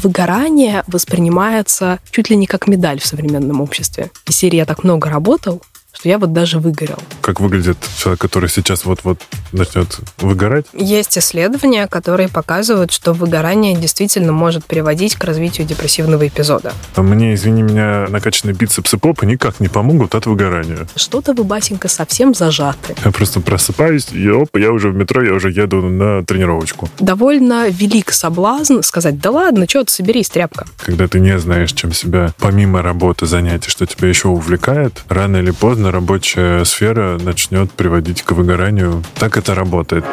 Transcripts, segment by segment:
выгорание воспринимается чуть ли не как медаль в современном обществе. Из серии «Я так много работал», что я вот даже выгорел. Как выглядит человек, который сейчас вот-вот начнет выгорать? Есть исследования, которые показывают, что выгорание действительно может приводить к развитию депрессивного эпизода. А мне, извини меня, накачанные бицепсы попы никак не помогут от выгорания. Что-то вы, Басенька, совсем зажаты. Я просто просыпаюсь, и оп, я уже в метро, я уже еду на тренировочку. Довольно велик соблазн сказать, да ладно, что ты, соберись, тряпка. Когда ты не знаешь, чем себя помимо работы занятий, что тебя еще увлекает, рано или поздно рабочая сфера начнет приводить к выгоранию. Так это работает.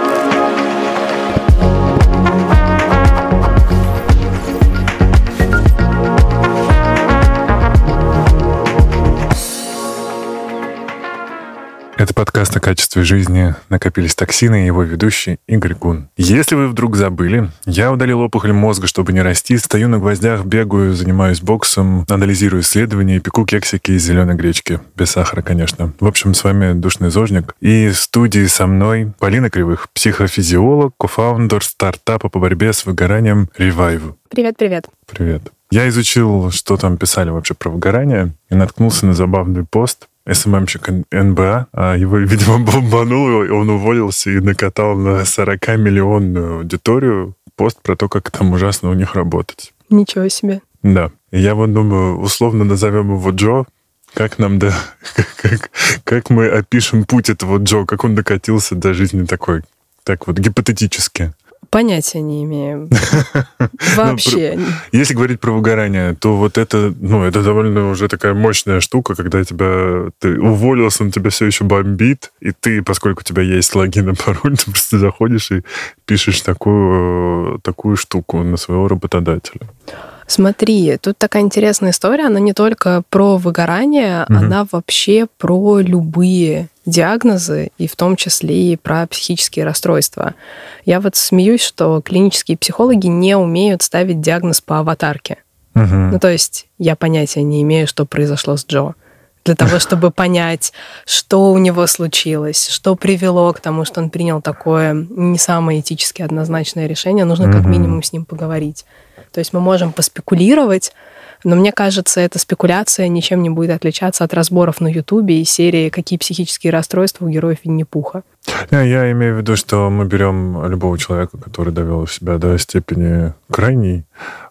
Это подкаст о качестве жизни «Накопились токсины» и его ведущий Игорь Гун. Если вы вдруг забыли, я удалил опухоль мозга, чтобы не расти, стою на гвоздях, бегаю, занимаюсь боксом, анализирую исследования и пеку кексики из зеленой гречки. Без сахара, конечно. В общем, с вами Душный Зожник. И в студии со мной Полина Кривых, психофизиолог, кофаундер стартапа по борьбе с выгоранием Revive. Привет-привет. Привет. Я изучил, что там писали вообще про выгорание, и наткнулся на забавный пост СММщик НБА. А его, видимо, бомбануло, и он уволился и накатал на 40-миллионную аудиторию пост про то, как там ужасно у них работать. Ничего себе. Да. я вот думаю, условно назовем его Джо, как нам да, как, как мы опишем путь этого Джо, как он докатился до жизни такой, так вот гипотетически. Понятия не имею. Вообще. Если говорить про выгорание, то вот это, ну, это довольно уже такая мощная штука, когда тебя ты уволился, он тебя все еще бомбит, и ты, поскольку у тебя есть логин и пароль, ты просто заходишь и пишешь такую, такую штуку на своего работодателя. Смотри, тут такая интересная история, она не только про выгорание, угу. она вообще про любые диагнозы, и в том числе и про психические расстройства. Я вот смеюсь, что клинические психологи не умеют ставить диагноз по аватарке. Угу. Ну, то есть я понятия не имею, что произошло с Джо для того, чтобы понять, что у него случилось, что привело к тому, что он принял такое не самое этически однозначное решение, нужно как минимум с ним поговорить. То есть мы можем поспекулировать, но мне кажется, эта спекуляция ничем не будет отличаться от разборов на Ютубе и серии «Какие психические расстройства у героев Винни-Пуха». Я имею в виду, что мы берем любого человека, который довел себя до степени крайней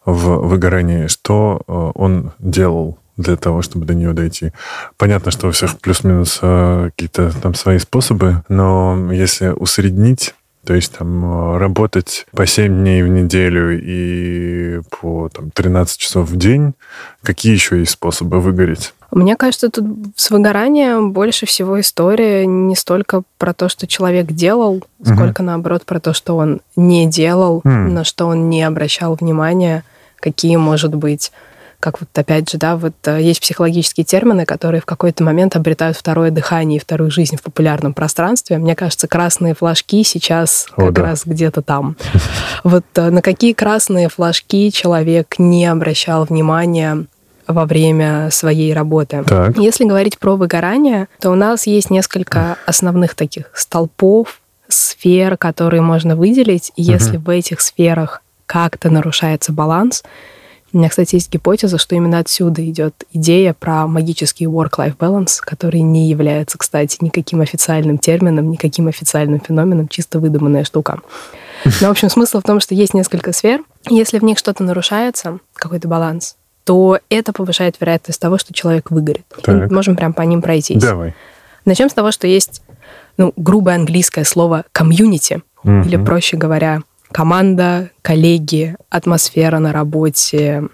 в выгорании, что э, он делал для того, чтобы до нее дойти. Понятно, что у всех плюс-минус э, какие-то там свои способы, но если усреднить, то есть там э, работать по 7 дней в неделю и по там, 13 часов в день, какие еще есть способы выгореть? Мне кажется, тут с выгоранием больше всего история не столько про то, что человек делал, сколько угу. наоборот про то, что он не делал, угу. на что он не обращал внимания, какие, может быть, как вот опять же, да, вот э, есть психологические термины, которые в какой-то момент обретают второе дыхание и вторую жизнь в популярном пространстве. Мне кажется, красные флажки сейчас О, как да. раз где-то там. Вот э, на какие красные флажки человек не обращал внимания во время своей работы. Так. Если говорить про выгорание, то у нас есть несколько основных таких столпов, сфер, которые можно выделить. И если угу. в этих сферах как-то нарушается баланс, у меня, кстати, есть гипотеза, что именно отсюда идет идея про магический work-life balance, который не является, кстати, никаким официальным термином, никаким официальным феноменом, чисто выдуманная штука. Но, в общем, смысл в том, что есть несколько сфер. Если в них что-то нарушается, какой-то баланс, то это повышает вероятность того, что человек выгорит. Так. Мы можем прям по ним пройтись. Давай. Начнем с того, что есть ну, грубое английское слово комьюнити, угу. или, проще говоря, команда, коллеги, атмосфера на работе,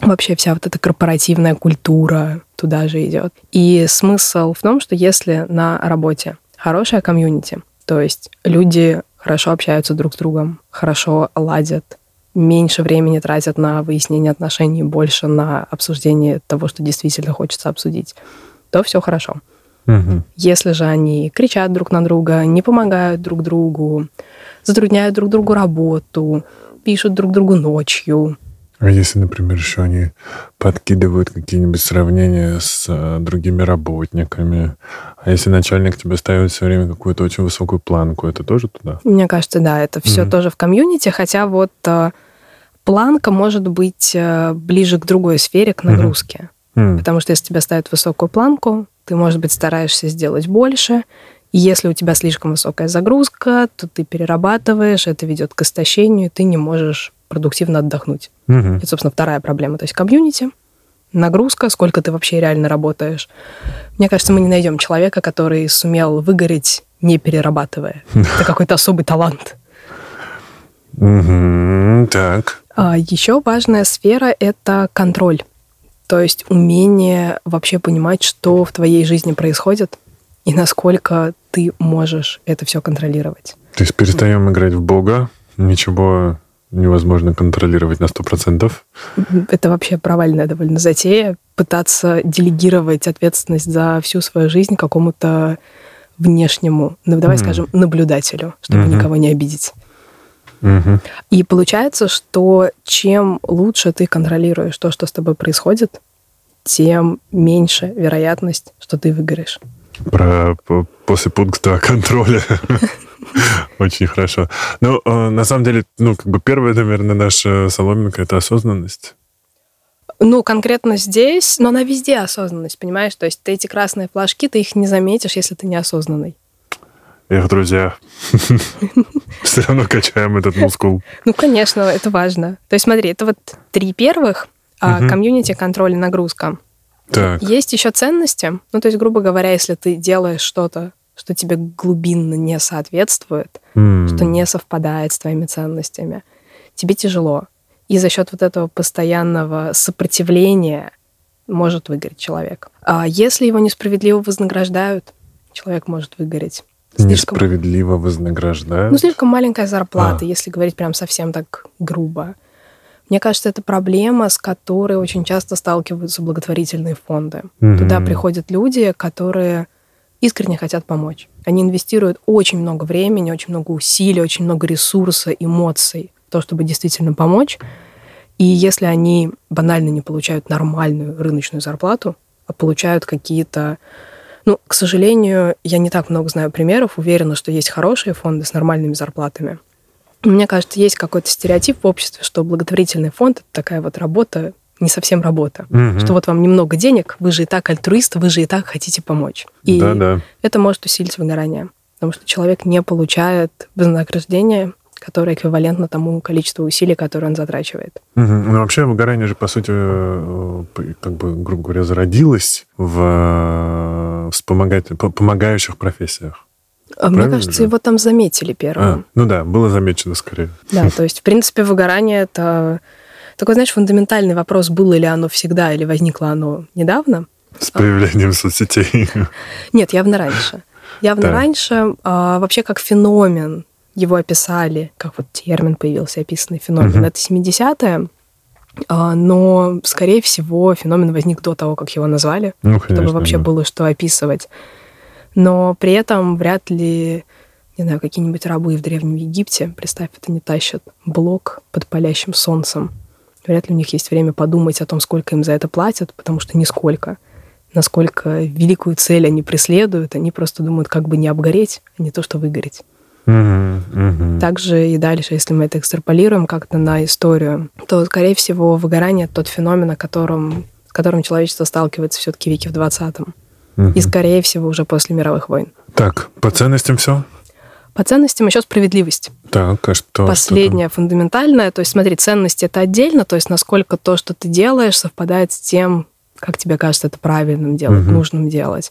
вообще вся вот эта корпоративная культура туда же идет. И смысл в том, что если на работе хорошая комьюнити, то есть люди хорошо общаются друг с другом, хорошо ладят, меньше времени тратят на выяснение отношений, больше на обсуждение того, что действительно хочется обсудить, то все хорошо. Угу. Если же они кричат друг на друга, не помогают друг другу, затрудняют друг другу работу, пишут друг другу ночью. А если, например, еще они подкидывают какие-нибудь сравнения с а, другими работниками, а если начальник тебе ставит все время какую-то очень высокую планку, это тоже туда? Мне кажется, да, это все mm-hmm. тоже в комьюнити, хотя вот а, планка может быть э, ближе к другой сфере, к нагрузке. Mm. Потому что если тебя ставят высокую планку, ты, может быть, стараешься сделать больше. Если у тебя слишком высокая загрузка, то ты перерабатываешь, это ведет к истощению, ты не можешь продуктивно отдохнуть. Mm-hmm. Это, собственно, вторая проблема. То есть комьюнити, нагрузка, сколько ты вообще реально работаешь. Мне кажется, мы не найдем человека, который сумел выгореть, не перерабатывая. Это какой-то особый талант. Так. А еще важная сфера – это контроль. То есть умение вообще понимать, что в твоей жизни происходит и насколько ты можешь это все контролировать. То есть перестаем играть в Бога, ничего невозможно контролировать на 100%. Это вообще провальная довольно затея, пытаться делегировать ответственность за всю свою жизнь какому-то внешнему, ну, давай mm. скажем, наблюдателю, чтобы mm-hmm. никого не обидеть. Mm-hmm. И получается, что чем лучше ты контролируешь то, что с тобой происходит, тем меньше вероятность, что ты выгоришь. Про после пункта контроля Очень хорошо. Ну, э, на самом деле, ну, как бы первая, наверное, наша соломинка — это осознанность. Ну, конкретно здесь, но она везде осознанность, понимаешь? То есть ты эти красные флажки, ты их не заметишь, если ты неосознанный. Эх, друзья, все равно качаем этот мускул. Ну, конечно, это важно. То есть смотри, это вот три первых, а комьюнити, контроль и нагрузка. Так. Есть еще ценности. Ну, то есть, грубо говоря, если ты делаешь что-то что тебе глубинно не соответствует, mm. что не совпадает с твоими ценностями, тебе тяжело. И за счет вот этого постоянного сопротивления может выгореть человек. А если его несправедливо вознаграждают, человек может выгореть. Слишком... Несправедливо вознаграждают? Ну, слишком маленькая зарплата, а. если говорить прям совсем так грубо. Мне кажется, это проблема, с которой очень часто сталкиваются благотворительные фонды. Mm-hmm. Туда приходят люди, которые искренне хотят помочь. Они инвестируют очень много времени, очень много усилий, очень много ресурса, эмоций в то, чтобы действительно помочь. И если они банально не получают нормальную рыночную зарплату, а получают какие-то... Ну, к сожалению, я не так много знаю примеров. Уверена, что есть хорошие фонды с нормальными зарплатами. Мне кажется, есть какой-то стереотип в обществе, что благотворительный фонд — это такая вот работа не совсем работа. Угу. Что вот вам немного денег, вы же и так альтруист, вы же и так хотите помочь. И да, да. это может усилить выгорание. Потому что человек не получает вознаграждение, которое эквивалентно тому количеству усилий, которые он затрачивает. Угу. Ну, вообще выгорание же, по сути, э, как бы, грубо говоря, зародилось в э, помогающих профессиях. А Правильно Мне кажется, же? его там заметили первым. А, ну да, было замечено скорее. Да, то есть, в принципе, выгорание — это такой, знаешь, фундаментальный вопрос, было ли оно всегда или возникло оно недавно. С появлением соцсетей. Нет, явно раньше. Явно да. раньше. А, вообще как феномен его описали, как вот термин появился, описанный феномен. Угу. Это 70-е. А, но, скорее всего, феномен возник до того, как его назвали, ну, конечно, чтобы вообще да. было что описывать. Но при этом вряд ли, не знаю, какие-нибудь рабы в Древнем Египте, представь, это не тащат блок под палящим солнцем Вряд ли у них есть время подумать о том, сколько им за это платят, потому что нисколько. Насколько великую цель они преследуют, они просто думают, как бы не обгореть, а не то, что выгореть. Также и дальше, если мы это экстраполируем как-то на историю, то, скорее всего, выгорание — тот феномен, о котором, с которым человечество сталкивается все-таки веке в 20-м. Uh-huh. И, скорее всего, уже после мировых войн. Так, по ценностям все? По ценностям еще справедливость. Так, а что? Последняя, что фундаментальная. То есть, смотри, ценности это отдельно, то есть насколько то, что ты делаешь, совпадает с тем, как тебе кажется это правильным делать, угу. нужным делать.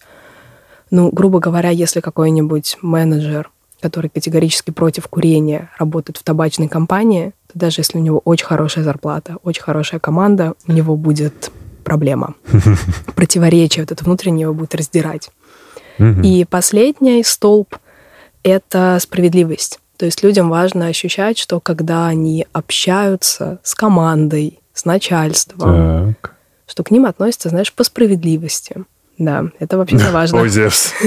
Ну, грубо говоря, если какой-нибудь менеджер, который категорически против курения, работает в табачной компании, то даже если у него очень хорошая зарплата, очень хорошая команда, у него будет проблема. Противоречие вот это внутреннее его будет раздирать. И последний столб это справедливость. То есть людям важно ощущать, что когда они общаются с командой, с начальством, так. что к ним относятся, знаешь, по справедливости. Да, это вообще важно. Ой, Зевс.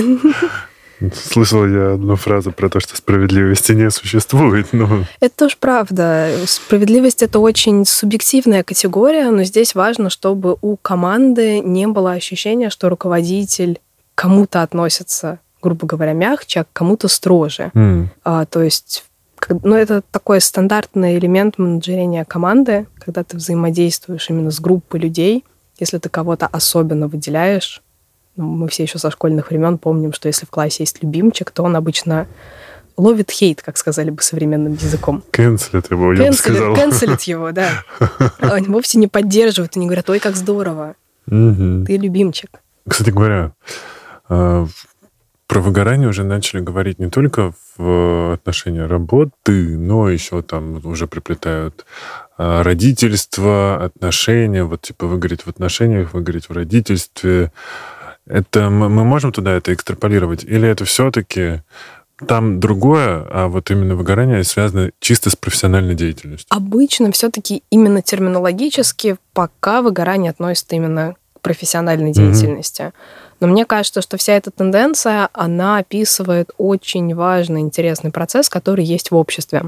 Слышал я одну фразу про то, что справедливости не существует. Но... Это тоже правда. Справедливость это очень субъективная категория, но здесь важно, чтобы у команды не было ощущения, что руководитель кому-то относится грубо говоря, мягче, а к кому-то строже. Mm. А, то есть ну, это такой стандартный элемент менеджерения команды, когда ты взаимодействуешь именно с группой людей. Если ты кого-то особенно выделяешь, ну, мы все еще со школьных времен помним, что если в классе есть любимчик, то он обычно ловит хейт, как сказали бы современным языком. Кэнселит его, я бы сказал. Кэнселит его, да. Они вовсе не поддерживают, они говорят, ой, как здорово, ты любимчик. Кстати говоря, э, про выгорание уже начали говорить не только в отношении работы, но еще там уже приплетают э, родительство, отношения, вот типа выгореть в отношениях, выгореть в родительстве. Это мы можем туда это экстраполировать? Или это все-таки там другое, а вот именно выгорание связано чисто с профессиональной деятельностью? Обычно все-таки именно терминологически пока выгорание относится именно к профессиональной деятельности. Mm-hmm. Но мне кажется, что вся эта тенденция, она описывает очень важный, интересный процесс, который есть в обществе.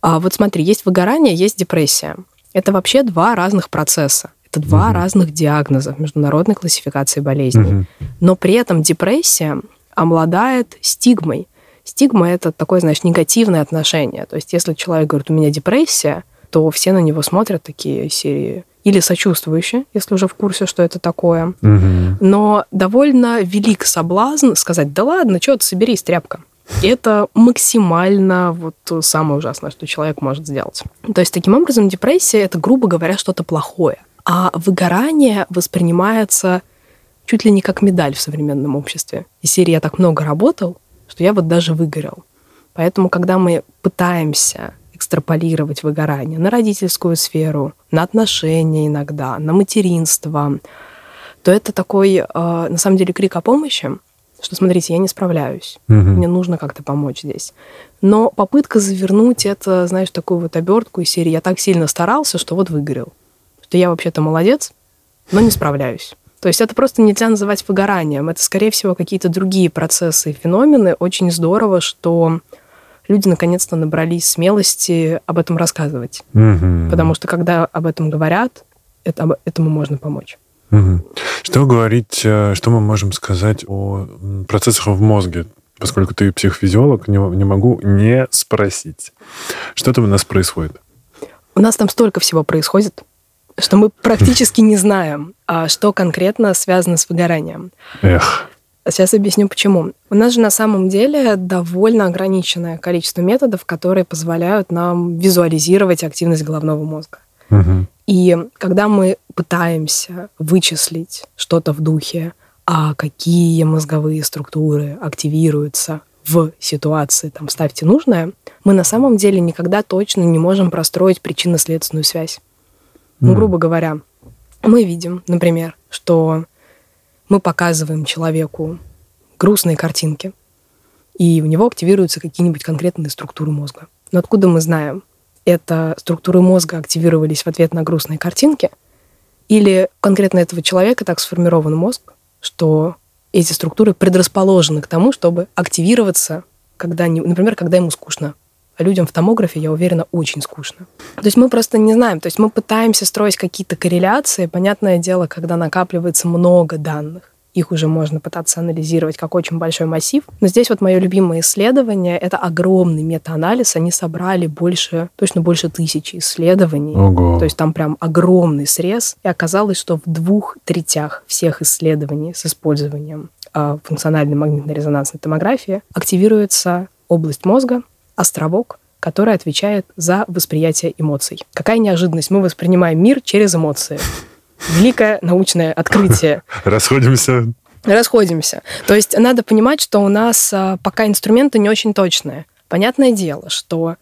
А вот смотри, есть выгорание, есть депрессия. Это вообще два разных процесса. Это два mm-hmm. разных диагноза в международной классификации болезней. Mm-hmm. Но при этом депрессия обладает стигмой. Стигма – это такое, знаешь, негативное отношение. То есть если человек говорит, у меня депрессия, то все на него смотрят такие серии или сочувствующие, если уже в курсе, что это такое. Угу. Но довольно велик соблазн сказать, да ладно, что ты, соберись, тряпка. Это максимально вот самое ужасное, что человек может сделать. То есть, таким образом, депрессия – это, грубо говоря, что-то плохое. А выгорание воспринимается чуть ли не как медаль в современном обществе. И серии «Я так много работал», что я вот даже выгорел. Поэтому, когда мы пытаемся экстраполировать выгорание на родительскую сферу, на отношения иногда, на материнство, то это такой, э, на самом деле, крик о помощи, что, смотрите, я не справляюсь, угу. мне нужно как-то помочь здесь. Но попытка завернуть это, знаешь, такую вот обертку из серии «я так сильно старался, что вот выгорел», что я вообще-то молодец, но не справляюсь. То есть это просто нельзя называть выгоранием. Это, скорее всего, какие-то другие процессы и феномены. Очень здорово, что люди наконец-то набрались смелости об этом рассказывать. Угу. Потому что когда об этом говорят, это, этому можно помочь. Угу. Что говорить, э, что мы можем сказать о процессах в мозге? Поскольку ты психофизиолог, не, не могу не спросить. Что там у нас происходит? У нас там столько всего происходит что мы практически не знаем, а что конкретно связано с выгоранием. Эх. Сейчас объясню почему. У нас же на самом деле довольно ограниченное количество методов, которые позволяют нам визуализировать активность головного мозга. Угу. И когда мы пытаемся вычислить что-то в духе, а какие мозговые структуры активируются в ситуации, там, ставьте нужное, мы на самом деле никогда точно не можем простроить причинно-следственную связь. Ну, грубо говоря, мы видим, например, что мы показываем человеку грустные картинки, и у него активируются какие-нибудь конкретные структуры мозга. Но откуда мы знаем? Это структуры мозга активировались в ответ на грустные картинки, или конкретно этого человека так сформирован мозг, что эти структуры предрасположены к тому, чтобы активироваться, когда, например, когда ему скучно, людям в томографе, я уверена, очень скучно. То есть мы просто не знаем. То есть мы пытаемся строить какие-то корреляции. Понятное дело, когда накапливается много данных, их уже можно пытаться анализировать как очень большой массив. Но здесь вот мое любимое исследование — это огромный метаанализ. Они собрали больше, точно больше тысячи исследований. Ого. То есть там прям огромный срез. И оказалось, что в двух третях всех исследований с использованием э, функциональной магнитно-резонансной томографии активируется область мозга, островок, который отвечает за восприятие эмоций. Какая неожиданность! Мы воспринимаем мир через эмоции. Великое научное открытие. Расходимся. Расходимся. То есть надо понимать, что у нас а, пока инструменты не очень точные. Понятное дело, что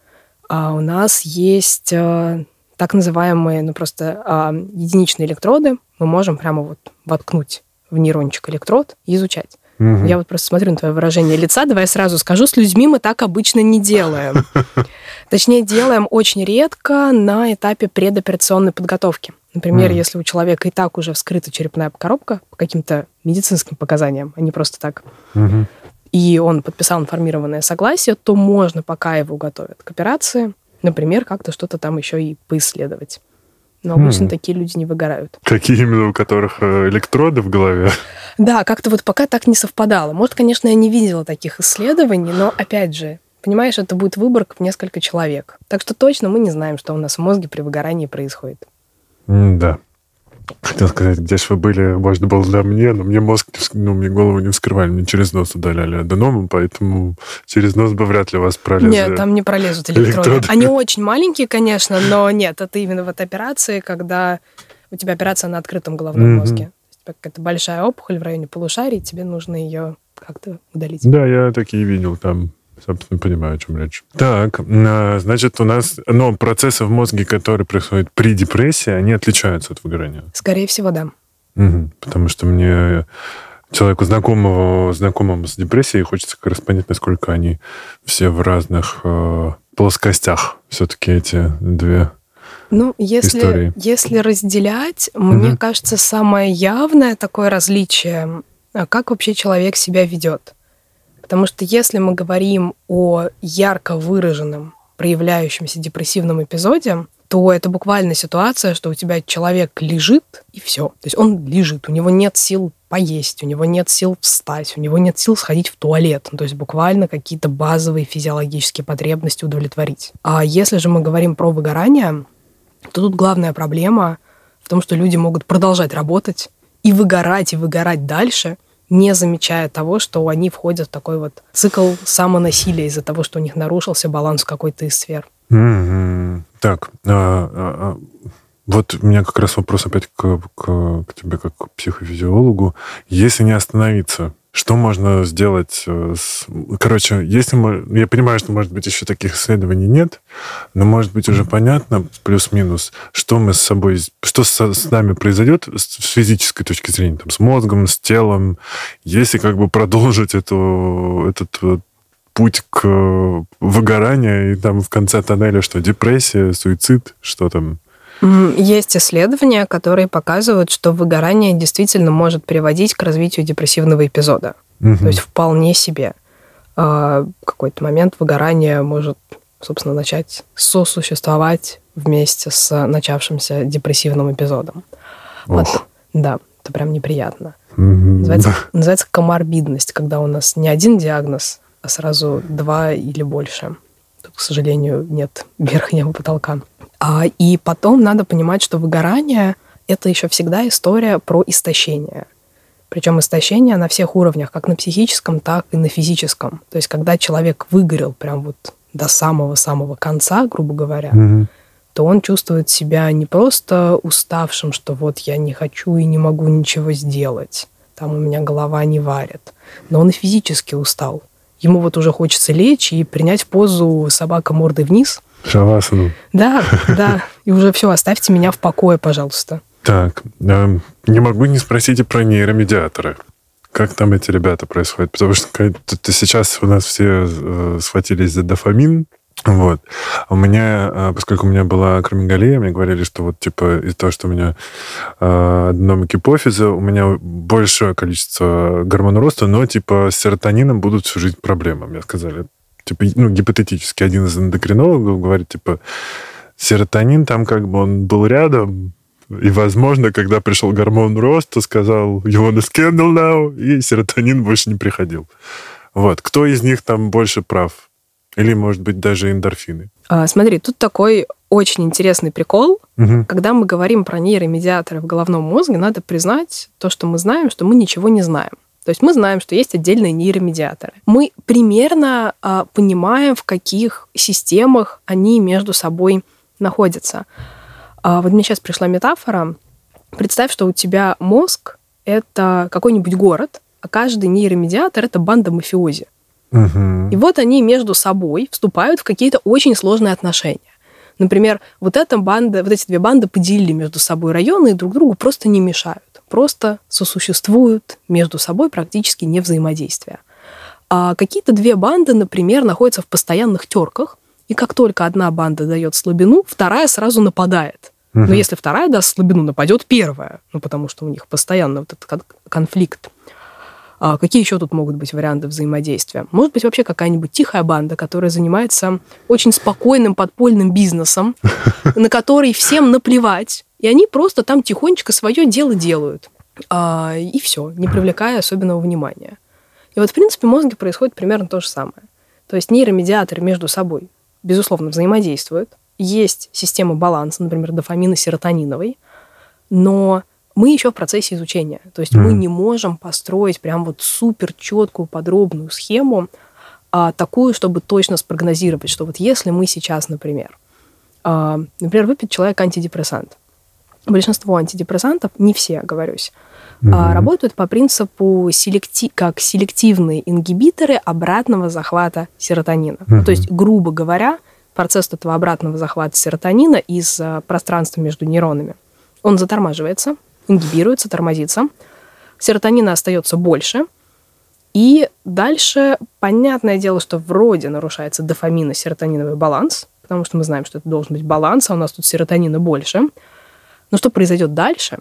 а, у нас есть а, так называемые, ну просто единичные электроды. Мы можем прямо вот воткнуть в нейрончик электрод и изучать. Угу. Я вот просто смотрю на твое выражение лица. Давай я сразу скажу, с людьми мы так обычно не делаем. Точнее, делаем очень редко на этапе предоперационной подготовки. Например, mm. если у человека и так уже вскрыта черепная коробка по каким-то медицинским показаниям, а не просто так, mm-hmm. и он подписал информированное согласие, то можно, пока его готовят к операции, например, как-то что-то там еще и поисследовать. Но обычно mm. такие люди не выгорают. Такие именно, у которых э, электроды в голове? Да, как-то вот пока так не совпадало. Может, конечно, я не видела таких исследований, но, опять же, понимаешь, это будет выборка в несколько человек. Так что точно мы не знаем, что у нас в мозге при выгорании происходит. Да. Хотел сказать, где же вы были, может, было для мне, но мне мозг, ну, мне голову не вскрывали, мне через нос удаляли аденому, поэтому через нос бы вряд ли вас пролезли. Нет, там не пролезут электроды. электроды. Они очень маленькие, конечно, но нет, это именно вот операции, когда у тебя операция на открытом головном mm-hmm. мозге. Какая-то большая опухоль в районе полушарий, тебе нужно ее как-то удалить. Да, я такие видел там собственно, понимаю, о чем речь. Так, а, значит, у нас, ну, процессы в мозге, которые происходят при депрессии, они отличаются от выгорания? Скорее всего, да. Угу, потому что мне человеку знакомого, знакомому с депрессией хочется как раз понять, насколько они все в разных э, плоскостях все-таки эти две ну, если, истории. если разделять, угу. мне кажется, самое явное такое различие, а как вообще человек себя ведет. Потому что если мы говорим о ярко выраженном, проявляющемся депрессивном эпизоде, то это буквально ситуация, что у тебя человек лежит, и все. То есть он лежит, у него нет сил поесть, у него нет сил встать, у него нет сил сходить в туалет. Ну, то есть буквально какие-то базовые физиологические потребности удовлетворить. А если же мы говорим про выгорание, то тут главная проблема в том, что люди могут продолжать работать и выгорать, и выгорать дальше, не замечая того, что они входят в такой вот цикл самонасилия из-за того, что у них нарушился баланс какой-то из сфер. Так, а, а, а, вот у меня как раз вопрос опять к, к тебе как к психофизиологу. Если не остановиться, что можно сделать э, с... Короче, если мы... Я понимаю, что, может быть, еще таких исследований нет, но, может быть, уже понятно, плюс-минус, что мы с собой... Что с, с нами произойдет с физической точки зрения, там, с мозгом, с телом, если как бы продолжить эту, этот вот путь к выгоранию, и там в конце тоннеля что, депрессия, суицид, что там? Есть исследования, которые показывают, что выгорание действительно может приводить к развитию депрессивного эпизода. Угу. То есть вполне себе. А, в какой-то момент выгорание может, собственно, начать сосуществовать вместе с начавшимся депрессивным эпизодом. Вот, да, это прям неприятно. Угу. Называется, называется коморбидность, когда у нас не один диагноз, а сразу два или больше. К сожалению, нет верхнего потолка. А, и потом надо понимать, что выгорание — это еще всегда история про истощение. Причем истощение на всех уровнях, как на психическом, так и на физическом. То есть, когда человек выгорел прям вот до самого-самого конца, грубо говоря, mm-hmm. то он чувствует себя не просто уставшим, что вот я не хочу и не могу ничего сделать, там у меня голова не варит, но он и физически устал. Ему вот уже хочется лечь и принять позу собака мордой вниз – Шавасану. Да, да. И уже все, оставьте меня в покое, пожалуйста. Так, э, не могу не спросить и про нейромедиаторы. Как там эти ребята происходят? Потому что сейчас у нас все э, схватились за дофамин, вот. У меня, э, поскольку у меня была акромегалия, мне говорили, что вот, типа, из-за того, что у меня э, аденома гипофиза, у меня большое количество гормона роста, но, типа, с серотонином будут всю жизнь проблемы, мне сказали типа, ну, гипотетически один из эндокринологов говорит, типа, серотонин там как бы он был рядом, и, возможно, когда пришел гормон роста, сказал, you want a scandal now, и серотонин больше не приходил. Вот. Кто из них там больше прав? Или, может быть, даже эндорфины? А, смотри, тут такой очень интересный прикол. Угу. Когда мы говорим про нейромедиаторы в головном мозге, надо признать то, что мы знаем, что мы ничего не знаем. То есть мы знаем, что есть отдельные нейромедиаторы. Мы примерно а, понимаем, в каких системах они между собой находятся. А, вот мне сейчас пришла метафора. Представь, что у тебя мозг — это какой-нибудь город, а каждый нейромедиатор — это банда мафиози. Угу. И вот они между собой вступают в какие-то очень сложные отношения. Например, вот эта банда, вот эти две банды поделили между собой районы и друг другу просто не мешают просто сосуществуют между собой практически не взаимодействия. А какие-то две банды, например, находятся в постоянных терках, и как только одна банда дает слабину, вторая сразу нападает. Угу. Но если вторая даст слабину, нападет первая, ну потому что у них постоянно вот этот конфликт. А какие еще тут могут быть варианты взаимодействия? Может быть, вообще какая-нибудь тихая банда, которая занимается очень спокойным подпольным бизнесом, на который всем наплевать, и они просто там тихонечко свое дело делают. А, и все, не привлекая особенного внимания. И вот, в принципе, в мозге происходит примерно то же самое. То есть нейромедиаторы между собой, безусловно, взаимодействуют. Есть система баланса, например, дофамина серотониновой, но мы еще в процессе изучения. То есть mm. мы не можем построить прям вот супер четкую, подробную схему, а, такую, чтобы точно спрогнозировать, что вот если мы сейчас, например, а, например, выпьет человек антидепрессант. Большинство антидепрессантов, не все, оговорюсь, угу. а, работают по принципу селекти... как селективные ингибиторы обратного захвата серотонина. Ну, то есть, грубо говоря, процесс этого обратного захвата серотонина из а, пространства между нейронами, он затормаживается, ингибируется, тормозится, серотонина остается больше, и дальше понятное дело, что вроде нарушается дофамино-серотониновый баланс, потому что мы знаем, что это должен быть баланс, а у нас тут серотонина больше. Но что произойдет дальше,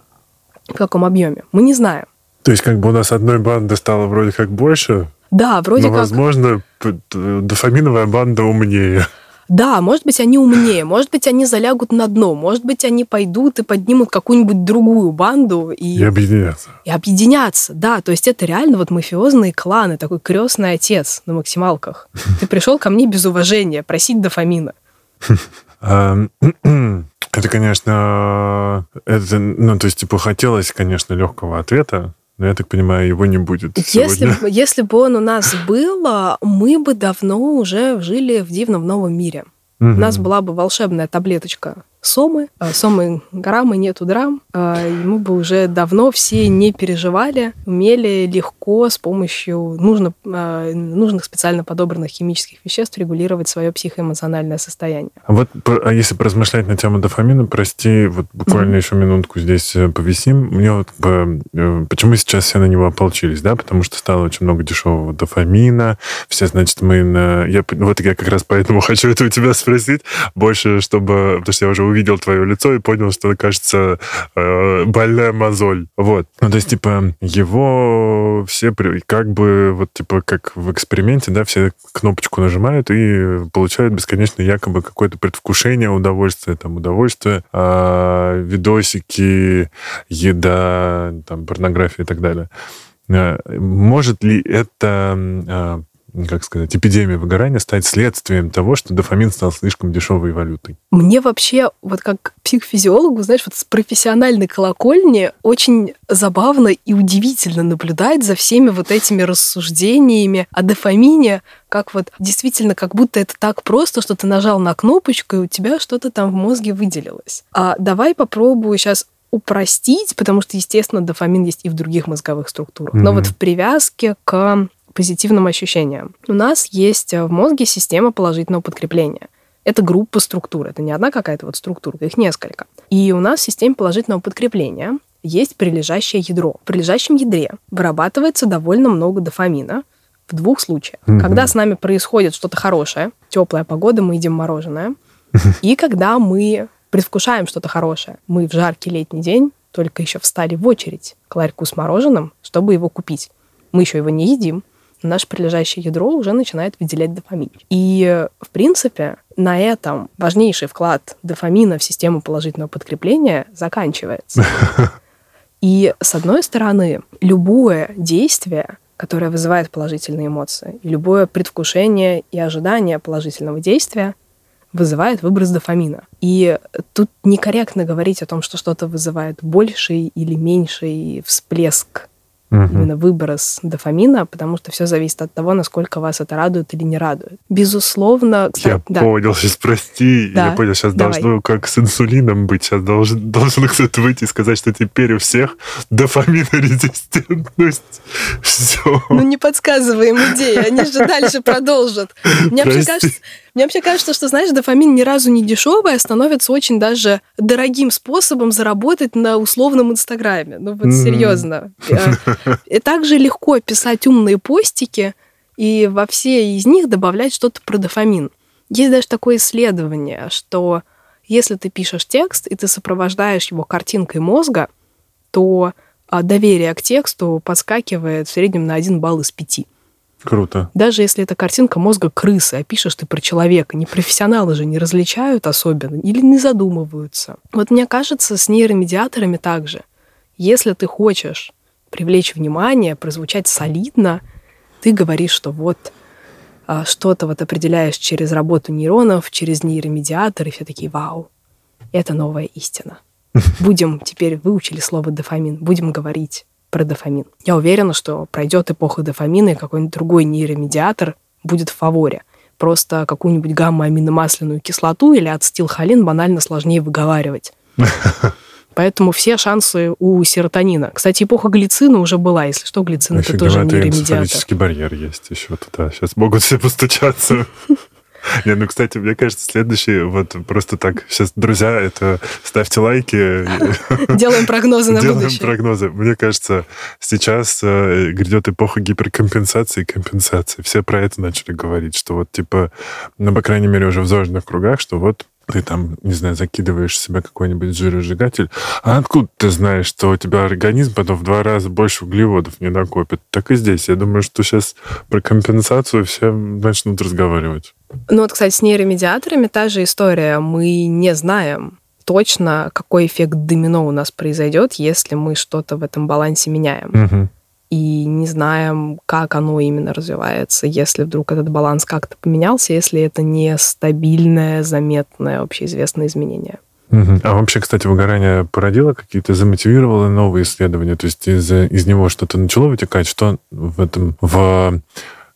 в каком объеме, мы не знаем. То есть как бы у нас одной банды стало вроде как больше, да, вроде но, как... возможно, дофаминовая банда умнее. Да, может быть, они умнее, может быть, они залягут на дно, может быть, они пойдут и поднимут какую-нибудь другую банду и... И объединятся. И объединятся, да. То есть это реально вот мафиозные кланы, такой крестный отец на максималках. Ты пришел ко мне без уважения просить дофамина. Это, конечно, это, ну, то есть, типа, хотелось, конечно, легкого ответа, но я так понимаю, его не будет. Если, если бы он у нас был, мы бы давно уже жили в дивном новом мире. Угу. У нас была бы волшебная таблеточка Сомы. А, Сомы граммы, нету драм. А, и мы бы уже давно все не переживали, умели легко с помощью нужно, а, нужных специально подобранных химических веществ регулировать свое психоэмоциональное состояние. А вот а если поразмышлять на тему дофамина, прости, вот буквально mm-hmm. еще минутку здесь э, повисим. Мне вот э, почему сейчас все на него ополчились, да? Потому что стало очень много дешевого дофамина. Все, значит, мы на... Я, вот я как раз поэтому хочу это у тебя спросить. Больше, чтобы... Потому что я уже увидел твое лицо и понял, что, кажется, э, больная мозоль. Вот. Ну, то есть, типа, его все как бы, вот, типа, как в эксперименте, да, все кнопочку нажимают и получают бесконечно якобы какое-то предвкушение удовольствия, там, удовольствие, а, видосики, еда, там, порнография и так далее. Э, может ли это а, как сказать, эпидемия выгорания стать следствием того, что дофамин стал слишком дешевой валютой? Мне вообще, вот как психофизиологу, знаешь, вот с профессиональной колокольни очень забавно и удивительно наблюдать за всеми вот этими рассуждениями о дофамине, как вот действительно, как будто это так просто, что ты нажал на кнопочку, и у тебя что-то там в мозге выделилось. А давай попробую сейчас упростить, потому что, естественно, дофамин есть и в других мозговых структурах. Mm-hmm. Но вот в привязке к позитивным ощущениям. У нас есть в мозге система положительного подкрепления. Это группа структур, это не одна какая-то вот структура, их несколько. И у нас в системе положительного подкрепления есть прилежащее ядро. В прилежащем ядре вырабатывается довольно много дофамина в двух случаях. Mm-hmm. Когда с нами происходит что-то хорошее, теплая погода, мы едим мороженое, и когда мы предвкушаем что-то хорошее, мы в жаркий летний день только еще встали в очередь к ларьку с мороженым, чтобы его купить. Мы еще его не едим, наше прилежащее ядро уже начинает выделять дофамин. И, в принципе, на этом важнейший вклад дофамина в систему положительного подкрепления заканчивается. И, с одной стороны, любое действие, которое вызывает положительные эмоции, и любое предвкушение и ожидание положительного действия вызывает выброс дофамина. И тут некорректно говорить о том, что что-то вызывает больший или меньший всплеск угу. именно выброс дофамина, потому что все зависит от того, насколько вас это радует или не радует. Безусловно, кстати, Я да. понял, сейчас прости, да. я понял, сейчас Давай. должно как с инсулином быть, сейчас должен, должен кто-то выйти и сказать, что теперь у всех дофаминорезистентность. Все. Ну не подсказываем идеи, они же дальше продолжат. Мне вообще кажется, мне вообще кажется, что, знаешь, дофамин ни разу не дешевый, а становится очень даже дорогим способом заработать на условном Инстаграме. Ну вот серьезно. Э, и также легко писать умные постики и во все из них добавлять что-то про дофамин. Есть даже такое исследование, что если ты пишешь текст и ты сопровождаешь его картинкой мозга, то а, доверие к тексту подскакивает в среднем на один балл из пяти. Круто. Даже если это картинка мозга крысы, а пишешь ты про человека, не профессионалы же не различают особенно или не задумываются. Вот мне кажется, с нейромедиаторами также. Если ты хочешь привлечь внимание, прозвучать солидно, ты говоришь, что вот а, что-то вот определяешь через работу нейронов, через нейромедиатор, и все такие, вау, это новая истина. Будем, теперь выучили слово дофамин, будем говорить про дофамин. Я уверена, что пройдет эпоха дофамина, и какой-нибудь другой нейромедиатор будет в фаворе. Просто какую-нибудь гамма-аминомасляную кислоту или ацетилхолин банально сложнее выговаривать. Поэтому все шансы у серотонина. Кстати, эпоха глицина уже была. Если что, глицин это тоже нейромедиатор. барьер есть еще туда. Сейчас могут все постучаться. Не, ну, кстати, мне кажется, следующий, вот просто так, сейчас, друзья, это ставьте лайки. Делаем прогнозы на Делаем будущее. прогнозы. Мне кажется, сейчас э, грядет эпоха гиперкомпенсации и компенсации. Все про это начали говорить, что вот, типа, ну, по крайней мере, уже в зожных кругах, что вот ты там, не знаю, закидываешь в себя какой-нибудь жиросжигатель, а откуда ты знаешь, что у тебя организм потом в два раза больше углеводов не накопит? Так и здесь. Я думаю, что сейчас про компенсацию все начнут разговаривать. Ну вот, кстати, с нейромедиаторами та же история. Мы не знаем точно, какой эффект домино у нас произойдет, если мы что-то в этом балансе меняем. Угу. И не знаем, как оно именно развивается, если вдруг этот баланс как-то поменялся, если это не стабильное, заметное, общеизвестное изменение. Угу. А вообще, кстати, выгорание породило какие-то, замотивировало новые исследования? То есть из, из него что-то начало вытекать? Что в этом, в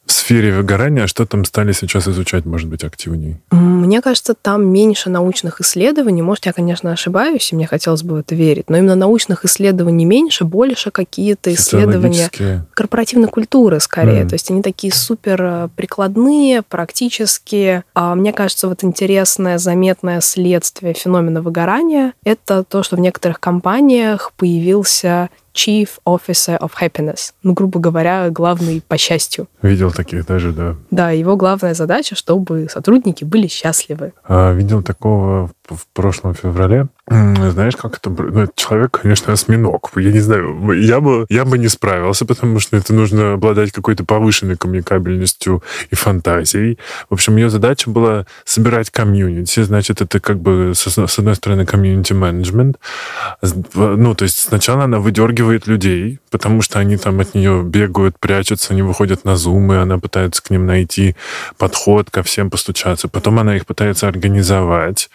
в сфере выгорания, что там стали сейчас изучать, может быть, активнее? Мне кажется, там меньше научных исследований. Может, я, конечно, ошибаюсь, и мне хотелось бы в это верить, но именно научных исследований меньше, больше какие-то исследования корпоративной культуры, скорее. Mm. То есть они такие супер э, прикладные, практические. А мне кажется, вот интересное, заметное следствие феномена выгорания – это то, что в некоторых компаниях появился Chief Officer of Happiness. Ну, грубо говоря, главный по счастью. Видел таких даже, да. Да, его главная задача, чтобы сотрудники были счастливы. А, видел такого в прошлом феврале. Знаешь, как это... Ну, человек, конечно, осьминог. Я не знаю, я бы, я бы не справился, потому что это нужно обладать какой-то повышенной коммуникабельностью и фантазией. В общем, ее задача была собирать комьюнити. Значит, это как бы, с одной стороны, комьюнити-менеджмент. Ну, то есть сначала она выдергивает людей, потому что они там от нее бегают, прячутся, они выходят на зумы, она пытается к ним найти подход, ко всем постучаться. Потом она их пытается организовать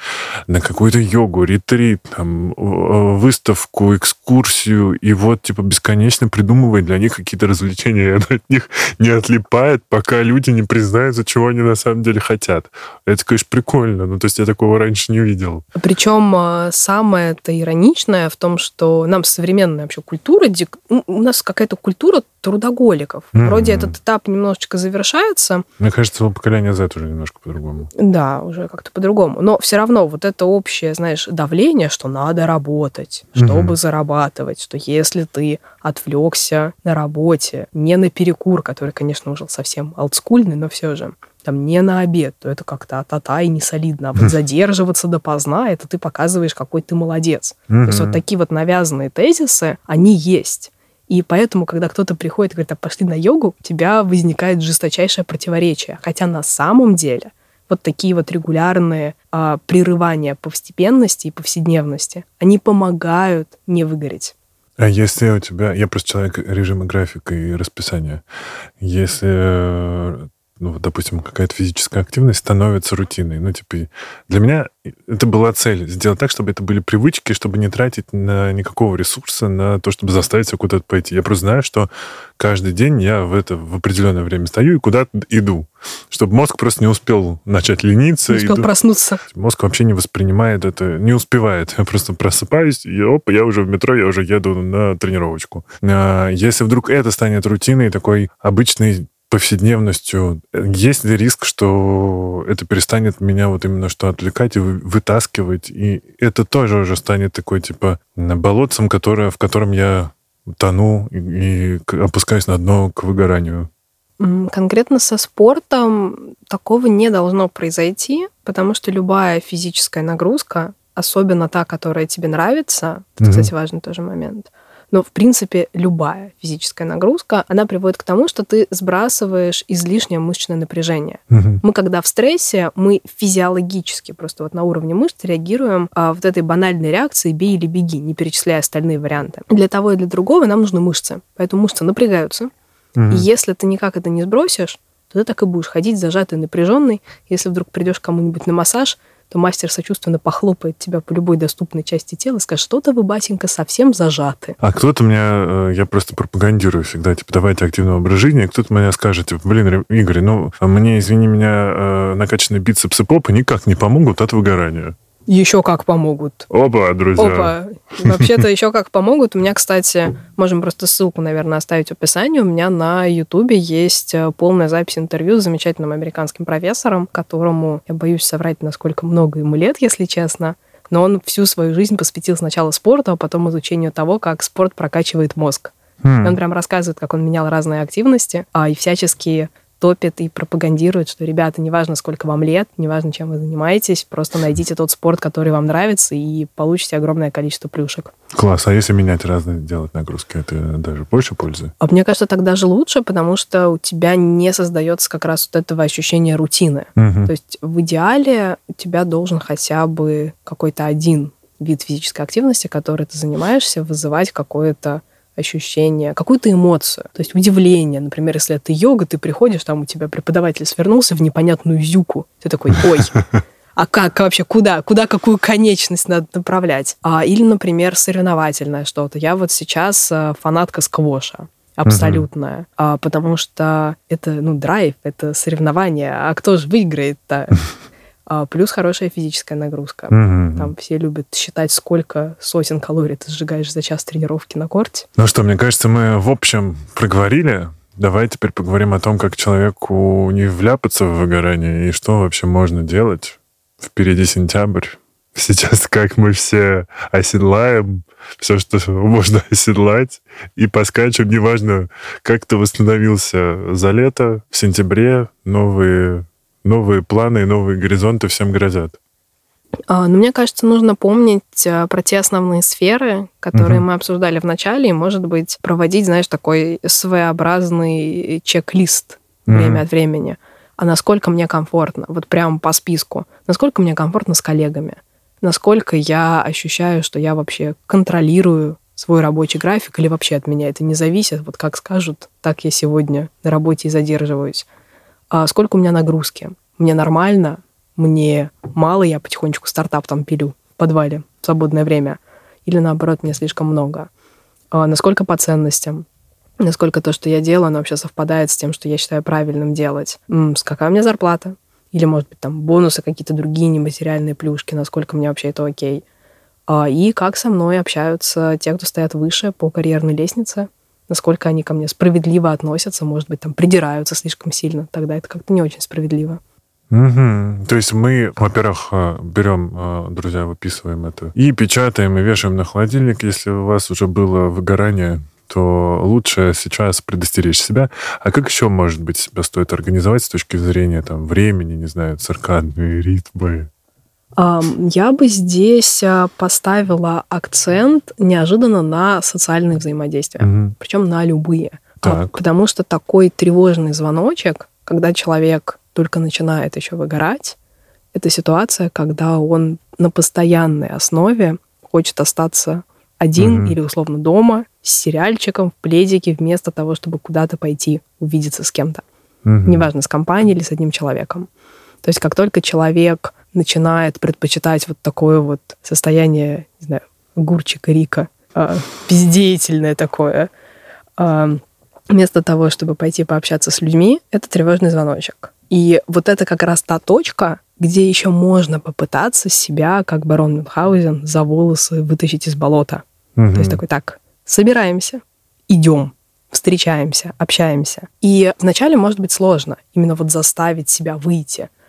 на какую-то йогу, ретрит, там, выставку, экскурсию, и вот, типа, бесконечно придумывает для них какие-то развлечения, и от них не отлипает, пока люди не признаются, чего они на самом деле хотят. Это, конечно, прикольно, ну, то есть я такого раньше не видел. Причем а, самое-то ироничное в том, что нам современная вообще культура, у нас какая-то культура трудоголиков. Mm-hmm. Вроде этот этап немножечко завершается. Мне кажется, поколение Z уже немножко по-другому. Да, уже как-то по-другому. Но все равно вот это общее, знаешь, давление, что надо работать, чтобы mm-hmm. зарабатывать, что если ты отвлекся на работе, не на перекур, который, конечно, уже совсем олдскульный, но все же, там не на обед, то это как-то а-та-та и не солидно. А вот задерживаться допоздна, это ты показываешь, какой ты молодец. Mm-hmm. То есть вот такие вот навязанные тезисы, они есть. И поэтому, когда кто-то приходит и говорит, а пошли на йогу, у тебя возникает жесточайшее противоречие. Хотя на самом деле вот такие вот регулярные а, прерывания повстепенности и повседневности, они помогают не выгореть. А если у тебя... Я просто человек режима графика и расписания. Если э, ну, вот, допустим, какая-то физическая активность становится рутиной. Ну, типа, для меня это была цель. Сделать так, чтобы это были привычки, чтобы не тратить на никакого ресурса на то, чтобы заставить себя куда-то пойти. Я просто знаю, что каждый день я в это в определенное время стою и куда-то иду. Чтобы мозг просто не успел начать лениться. Не успел иду. проснуться. Мозг вообще не воспринимает это, не успевает. Я просто просыпаюсь, и оп, я уже в метро, я уже еду на тренировочку. А если вдруг это станет рутиной, такой обычной повседневностью, есть ли риск, что это перестанет меня вот именно что отвлекать и вытаскивать, и это тоже уже станет такой типа болотцем, которое, в котором я тону и, и опускаюсь на дно к выгоранию? Конкретно со спортом такого не должно произойти, потому что любая физическая нагрузка, особенно та, которая тебе нравится, это, кстати, важный тоже момент, но, в принципе, любая физическая нагрузка, она приводит к тому, что ты сбрасываешь излишнее мышечное напряжение. Угу. Мы, когда в стрессе, мы физиологически просто вот на уровне мышц реагируем а, вот этой банальной реакции «бей или беги», не перечисляя остальные варианты. Для того и для другого нам нужны мышцы. Поэтому мышцы напрягаются. Угу. И если ты никак это не сбросишь, то ты так и будешь ходить зажатый, напряженный. Если вдруг придешь кому-нибудь на массаж, то мастер сочувственно похлопает тебя по любой доступной части тела и скажет, что-то вы, батенька, совсем зажаты. А кто-то мне, э, я просто пропагандирую всегда, типа, давайте активного образ жизни, кто-то мне скажет, типа, блин, Игорь, ну, мне, извини меня, э, накачанные бицепсы попы никак не помогут от выгорания. Еще как помогут. Опа, друзья. Опа. Вообще-то еще как помогут. У меня, кстати, можем просто ссылку, наверное, оставить в описании. У меня на Ютубе есть э, полная запись интервью с замечательным американским профессором, которому, я боюсь соврать, насколько много ему лет, если честно, но он всю свою жизнь посвятил сначала спорту, а потом изучению того, как спорт прокачивает мозг. Hmm. Он прям рассказывает, как он менял разные активности а, и всячески топит и пропагандирует, что, ребята, неважно, сколько вам лет, неважно, чем вы занимаетесь, просто найдите тот спорт, который вам нравится, и получите огромное количество плюшек. Класс. А если менять разные, делать нагрузки, это даже больше пользы? А мне кажется, так даже лучше, потому что у тебя не создается как раз вот этого ощущения рутины. Угу. То есть в идеале у тебя должен хотя бы какой-то один вид физической активности, который ты занимаешься, вызывать какое-то ощущение, какую-то эмоцию. То есть удивление. Например, если это йога, ты приходишь, там у тебя преподаватель свернулся в непонятную зюку. Ты такой, ой, а как вообще, куда, куда какую конечность надо направлять? А, или, например, соревновательное что-то. Я вот сейчас э, фанатка сквоша абсолютная, угу. а, потому что это, ну, драйв, это соревнование, а кто же выиграет-то? А, плюс хорошая физическая нагрузка. Угу. Там все любят считать, сколько сотен калорий ты сжигаешь за час тренировки на корте. Ну что, мне кажется, мы в общем проговорили. Давай теперь поговорим о том, как человеку не вляпаться в выгорание и что вообще можно делать. Впереди сентябрь. Сейчас как мы все оседлаем все, что можно оседлать, и поскачем, неважно, как ты восстановился за лето, в сентябре новые новые планы и новые горизонты всем грозят? А, ну, мне кажется, нужно помнить а, про те основные сферы, которые угу. мы обсуждали в начале, и, может быть, проводить, знаешь, такой своеобразный чек-лист угу. время от времени. А насколько мне комфортно, вот прямо по списку, насколько мне комфортно с коллегами, насколько я ощущаю, что я вообще контролирую свой рабочий график, или вообще от меня это не зависит, вот как скажут, так я сегодня на работе и задерживаюсь а сколько у меня нагрузки. Мне нормально, мне мало, я потихонечку стартап там пилю в подвале в свободное время. Или наоборот, мне слишком много. А насколько по ценностям, насколько то, что я делаю, оно вообще совпадает с тем, что я считаю правильным делать. С какая у меня зарплата? Или, может быть, там бонусы, какие-то другие нематериальные плюшки, насколько мне вообще это окей. А, и как со мной общаются те, кто стоят выше по карьерной лестнице, насколько они ко мне справедливо относятся, может быть, там придираются слишком сильно, тогда это как-то не очень справедливо. Угу. То есть мы, во-первых, э, берем, э, друзья, выписываем это и печатаем, и вешаем на холодильник. Если у вас уже было выгорание, то лучше сейчас предостеречь себя. А как еще, может быть, себя стоит организовать с точки зрения там, времени, не знаю, циркадные ритмы? Я бы здесь а, поставила акцент неожиданно на социальные взаимодействия, угу. причем на любые. А, так. Потому что такой тревожный звоночек, когда человек только начинает еще выгорать, это ситуация, когда он на постоянной основе хочет остаться один угу. или условно дома с сериальчиком в пледике вместо того, чтобы куда-то пойти увидеться с кем-то. Угу. Неважно, с компанией или с одним человеком. То есть как только человек начинает предпочитать вот такое вот состояние, не знаю, гурчика Рика, э, бездеятельное такое, э, вместо того, чтобы пойти пообщаться с людьми, это тревожный звоночек. И вот это как раз та точка, где еще можно попытаться себя, как барон Мюнхгаузен, за волосы вытащить из болота. Угу. То есть такой, так, собираемся, идем, встречаемся, общаемся. И вначале может быть сложно именно вот заставить себя выйти –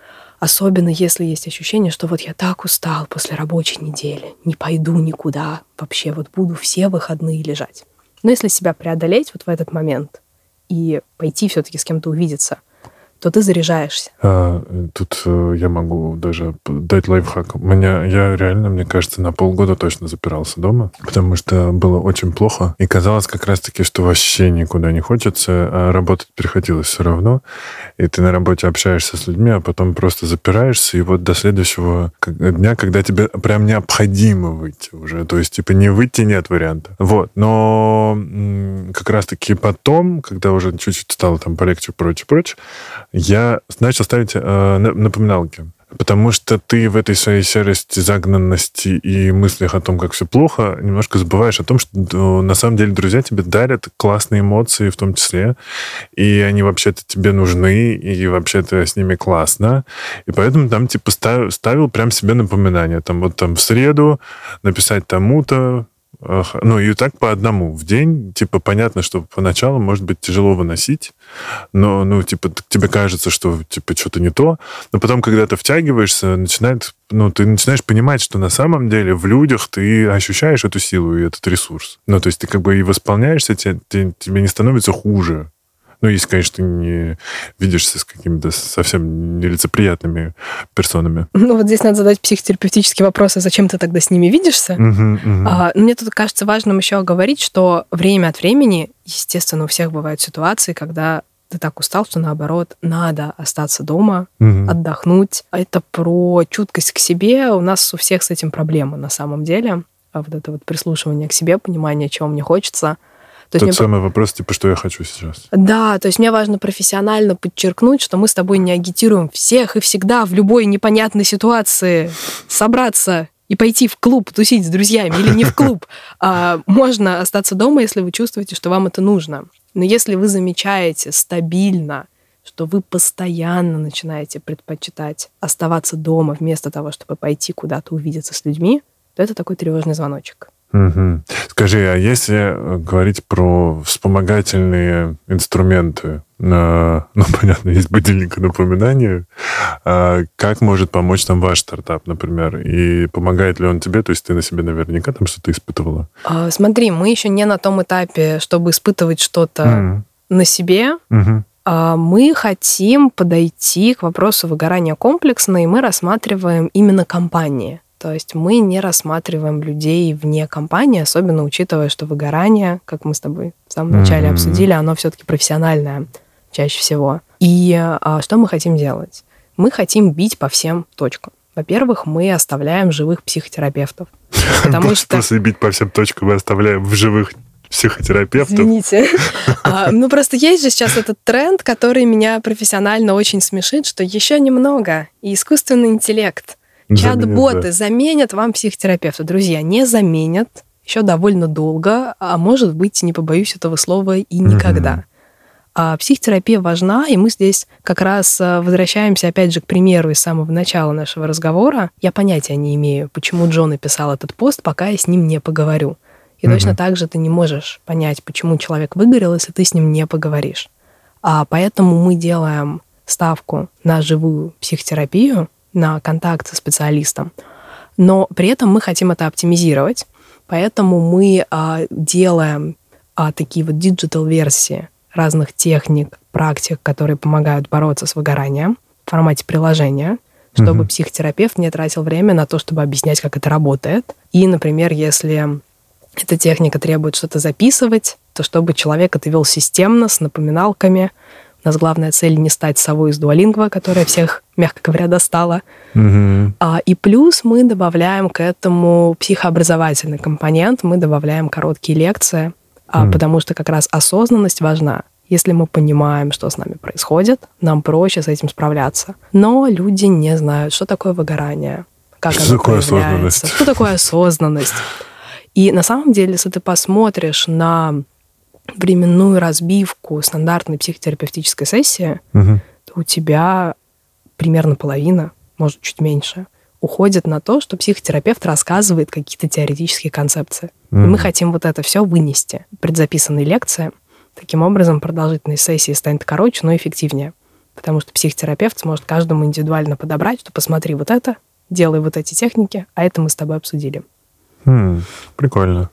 Особенно если есть ощущение, что вот я так устал после рабочей недели, не пойду никуда, вообще вот буду все выходные лежать. Но если себя преодолеть вот в этот момент и пойти все-таки с кем-то увидеться – то ты заряжаешься. А, тут э, я могу даже дать лайфхак. Меня, я реально, мне кажется, на полгода точно запирался дома, потому что было очень плохо. И казалось как раз-таки, что вообще никуда не хочется, а работать приходилось все равно. И ты на работе общаешься с людьми, а потом просто запираешься, и вот до следующего дня, когда тебе прям необходимо выйти уже. То есть, типа, не выйти нет варианта. Вот. Но как раз-таки потом, когда уже чуть-чуть стало там полегче, прочее, прочее, я начал ставить э, напоминалки. Потому что ты в этой своей серости, загнанности и мыслях о том, как все плохо, немножко забываешь о том, что на самом деле друзья тебе дарят классные эмоции в том числе, и они вообще-то тебе нужны, и вообще-то с ними классно. И поэтому там типа ставил, ставил прям себе напоминание. Там вот там в среду написать тому-то, ну, и так по одному в день. Типа, понятно, что поначалу может быть тяжело выносить, но, ну, типа, тебе кажется, что, типа, что-то не то. Но потом, когда ты втягиваешься, начинает, ну, ты начинаешь понимать, что на самом деле в людях ты ощущаешь эту силу и этот ресурс. Ну, то есть ты как бы и восполняешься, тебе, тебе не становится хуже. Ну, если, конечно, не видишься с какими-то совсем нелицеприятными персонами. Ну, вот здесь надо задать психотерапевтические вопросы, зачем ты тогда с ними видишься. Угу, угу. А, мне тут кажется важным еще говорить, что время от времени, естественно, у всех бывают ситуации, когда ты так устал, что наоборот, надо остаться дома, угу. отдохнуть. Это про чуткость к себе. У нас у всех с этим проблемы на самом деле. А вот это вот прислушивание к себе, понимание, чего мне хочется – то Тот самый мне... вопрос, типа, что я хочу сейчас. Да, то есть мне важно профессионально подчеркнуть, что мы с тобой не агитируем всех и всегда в любой непонятной ситуации собраться и пойти в клуб тусить с друзьями или не в клуб. А можно остаться дома, если вы чувствуете, что вам это нужно. Но если вы замечаете стабильно, что вы постоянно начинаете предпочитать оставаться дома вместо того, чтобы пойти куда-то увидеться с людьми, то это такой тревожный звоночек. Угу. Скажи, а если говорить про вспомогательные инструменты, ну, понятно, есть будильник и напоминание, а как может помочь нам ваш стартап, например, и помогает ли он тебе, то есть ты на себе наверняка там что-то испытывала? А, смотри, мы еще не на том этапе, чтобы испытывать что-то mm. на себе, mm-hmm. Мы хотим подойти к вопросу выгорания комплексно, и мы рассматриваем именно компании. То есть мы не рассматриваем людей вне компании, особенно учитывая, что выгорание, как мы с тобой в самом начале mm-hmm. обсудили, оно все-таки профессиональное чаще всего. И а, что мы хотим делать? Мы хотим бить по всем точкам. Во-первых, мы оставляем живых психотерапевтов. Потому что... Просто бить по всем точкам мы оставляем в живых психотерапевтов. Извините. а, ну, просто есть же сейчас этот тренд, который меня профессионально очень смешит, что еще немного, и искусственный интеллект Чат-боты да. заменят вам психотерапевта. Друзья, не заменят еще довольно долго, а может быть, не побоюсь этого слова, и никогда. Угу. А психотерапия важна, и мы здесь как раз э, возвращаемся опять же к примеру из самого начала нашего разговора. Я понятия не имею, почему Джон написал этот пост, пока я с ним не поговорю. И угу. точно так же ты не можешь понять, почему человек выгорел, если ты с ним не поговоришь. А поэтому мы делаем ставку на живую психотерапию, на контакт со специалистом. Но при этом мы хотим это оптимизировать, поэтому мы а, делаем а, такие вот digital-версии разных техник, практик, которые помогают бороться с выгоранием в формате приложения, чтобы угу. психотерапевт не тратил время на то, чтобы объяснять, как это работает. И, например, если эта техника требует что-то записывать, то чтобы человек это вел системно, с напоминалками, у нас главная цель не стать совой из Duolingo, которая всех, мягко говоря, достала. Угу. А, и плюс мы добавляем к этому психообразовательный компонент, мы добавляем короткие лекции, а, угу. потому что как раз осознанность важна. Если мы понимаем, что с нами происходит, нам проще с этим справляться. Но люди не знают, что такое выгорание, как что оно такое проявляется, что такое осознанность. И на самом деле, если ты посмотришь на временную разбивку стандартной психотерапевтической сессии, угу. то у тебя примерно половина, может, чуть меньше, уходит на то, что психотерапевт рассказывает какие-то теоретические концепции. Угу. И мы хотим вот это все вынести. Предзаписанные лекции. Таким образом, продолжительность сессии станет короче, но эффективнее. Потому что психотерапевт сможет каждому индивидуально подобрать, что посмотри вот это, делай вот эти техники, а это мы с тобой обсудили. Хм, прикольно.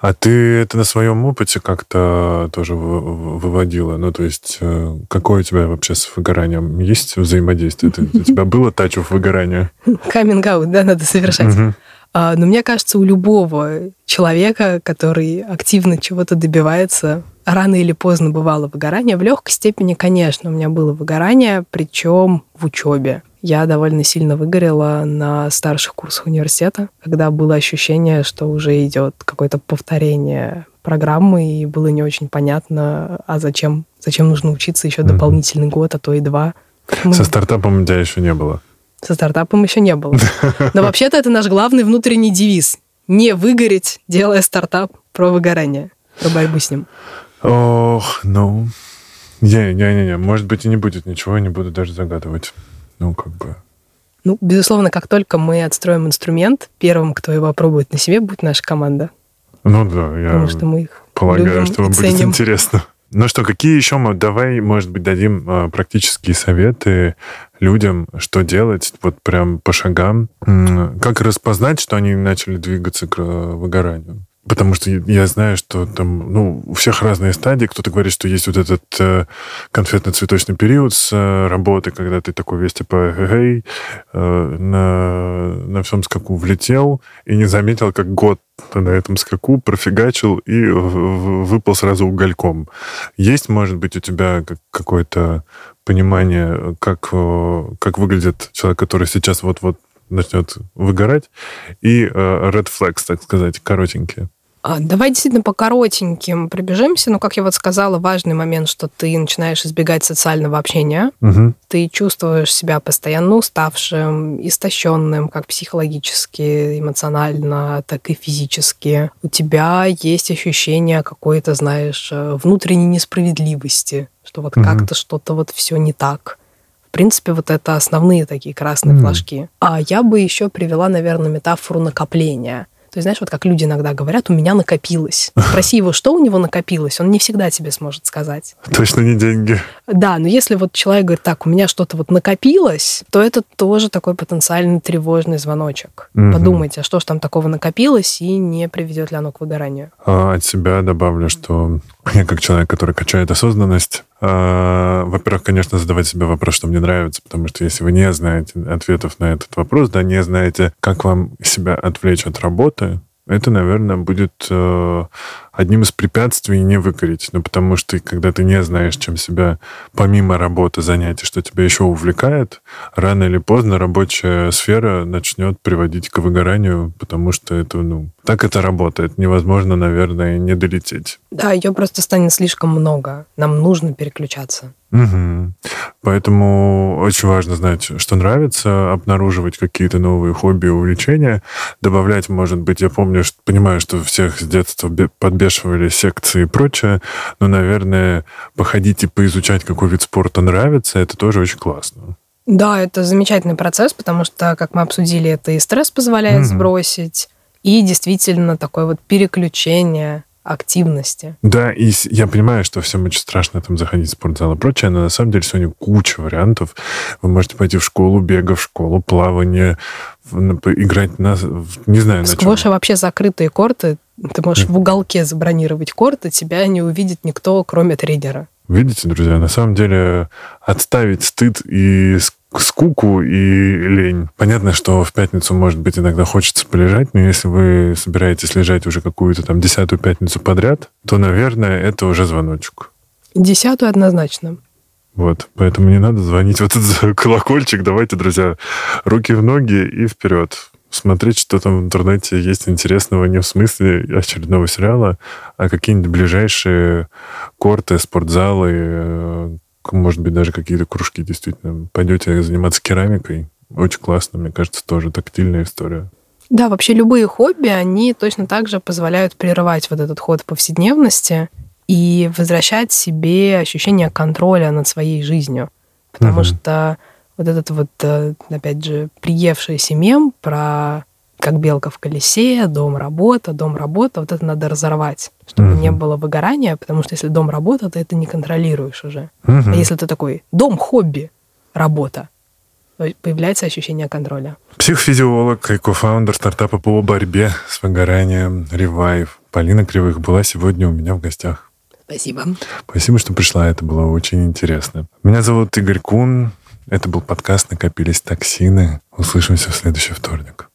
А ты это на своем опыте как-то тоже выводила? Ну, то есть, э, какое у тебя вообще с выгоранием есть взаимодействие? У тебя было тачев выгорания? Каминг-аут, да, надо совершать. А, но мне кажется, у любого человека, который активно чего-то добивается, рано или поздно бывало выгорание. В легкой степени, конечно, у меня было выгорание, причем в учебе. Я довольно сильно выгорела на старших курсах университета, когда было ощущение, что уже идет какое-то повторение программы, и было не очень понятно, а зачем, зачем нужно учиться еще дополнительный год, а то и два. Мы... Со стартапом у тебя еще не было. Со стартапом еще не было. Но вообще-то это наш главный внутренний девиз. Не выгореть, делая стартап про выгорание, про борьбу с ним. Ох, ну... Не-не-не, может быть, и не будет ничего, не буду даже загадывать. Ну, как бы... Ну, безусловно, как только мы отстроим инструмент, первым, кто его опробует на себе, будет наша команда. Ну да, я Потому что мы их полагаю, что вам будет интересно. Ну что, какие еще мы, давай, может быть, дадим э, практические советы людям, что делать, вот прям по шагам, как распознать, что они начали двигаться к э, выгоранию? Потому что я знаю, что там, ну, у всех разные стадии. Кто-то говорит, что есть вот этот э, конфетно-цветочный период с э, работы, когда ты такой весь типа эй, э, на, на всем скаку влетел и не заметил, как год на этом скаку профигачил и выпал сразу угольком. Есть, может быть, у тебя какое-то понимание, как, э, как выглядит человек, который сейчас вот-вот начнет выгорать, и э, red flags, так сказать, коротенькие? А, давай действительно по коротеньким пробежимся. Ну, как я вот сказала, важный момент, что ты начинаешь избегать социального общения. Угу. Ты чувствуешь себя постоянно уставшим, истощенным, как психологически, эмоционально, так и физически. У тебя есть ощущение какой-то, знаешь, внутренней несправедливости, что вот угу. как-то что-то вот все не так. В принципе, вот это основные такие красные mm. флажки. А я бы еще привела, наверное, метафору накопления. То есть, знаешь, вот как люди иногда говорят, у меня накопилось. Спроси его, что у него накопилось, он не всегда тебе сможет сказать. Точно не деньги. Да, но если вот человек говорит, так, у меня что-то вот накопилось, то это тоже такой потенциальный тревожный звоночек. Угу. Подумайте, а что же там такого накопилось и не приведет ли оно к выгоранию. А от себя добавлю, что я как человек, который качает осознанность, во-первых, конечно, задавать себе вопрос, что мне нравится, потому что если вы не знаете ответов на этот вопрос, да, не знаете, как вам себя отвлечь от работы, это, наверное, будет э, одним из препятствий не выкорить. Ну, потому что когда ты не знаешь, чем себя помимо работы, занятий, что тебя еще увлекает, рано или поздно рабочая сфера начнет приводить к выгоранию, потому что это, ну, так это работает. Невозможно, наверное, не долететь. Да, ее просто станет слишком много. Нам нужно переключаться. Угу. Поэтому очень важно знать, что нравится, обнаруживать какие-то новые хобби, увлечения, добавлять, может быть, я помню, что, понимаю, что всех с детства подбешивали секции и прочее, но, наверное, походить и поизучать, какой вид спорта нравится, это тоже очень классно. Да, это замечательный процесс, потому что, как мы обсудили, это и стресс позволяет угу. сбросить, и действительно такое вот переключение активности. Да, и я понимаю, что всем очень страшно там заходить в спортзал и прочее, но на самом деле сегодня куча вариантов. Вы можете пойти в школу бега, в школу плавания, играть на... Не знаю, на Сквоша чем. вообще закрытые корты. Ты можешь в уголке забронировать корты, тебя не увидит никто, кроме тренера. Видите, друзья, на самом деле отставить стыд и скуку и лень. Понятно, что в пятницу, может быть, иногда хочется полежать, но если вы собираетесь лежать уже какую-то там десятую пятницу подряд, то, наверное, это уже звоночек. Десятую однозначно. Вот, поэтому не надо звонить в этот колокольчик. Давайте, друзья, руки в ноги и вперед. Смотреть, что там в интернете есть интересного не в смысле очередного сериала, а какие-нибудь ближайшие корты, спортзалы, э, может быть, даже какие-то кружки действительно. Пойдете заниматься керамикой. Очень классно, мне кажется, тоже тактильная история. Да, вообще любые хобби, они точно так же позволяют прерывать вот этот ход повседневности и возвращать себе ощущение контроля над своей жизнью. Потому угу. что вот этот вот, э, опять же, приевшийся мем про как белка в колесе, дом, работа, дом, работа, вот это надо разорвать, чтобы угу. не было выгорания, потому что если дом, работа, ты это не контролируешь уже. Угу. А если ты такой, дом, хобби, работа, появляется ощущение контроля. Психофизиолог и кофаундер стартапа по борьбе с выгоранием Revive Полина Кривых была сегодня у меня в гостях. Спасибо. Спасибо, что пришла. Это было очень интересно. Меня зовут Игорь Кун. Это был подкаст «Накопились токсины». Услышимся в следующий вторник.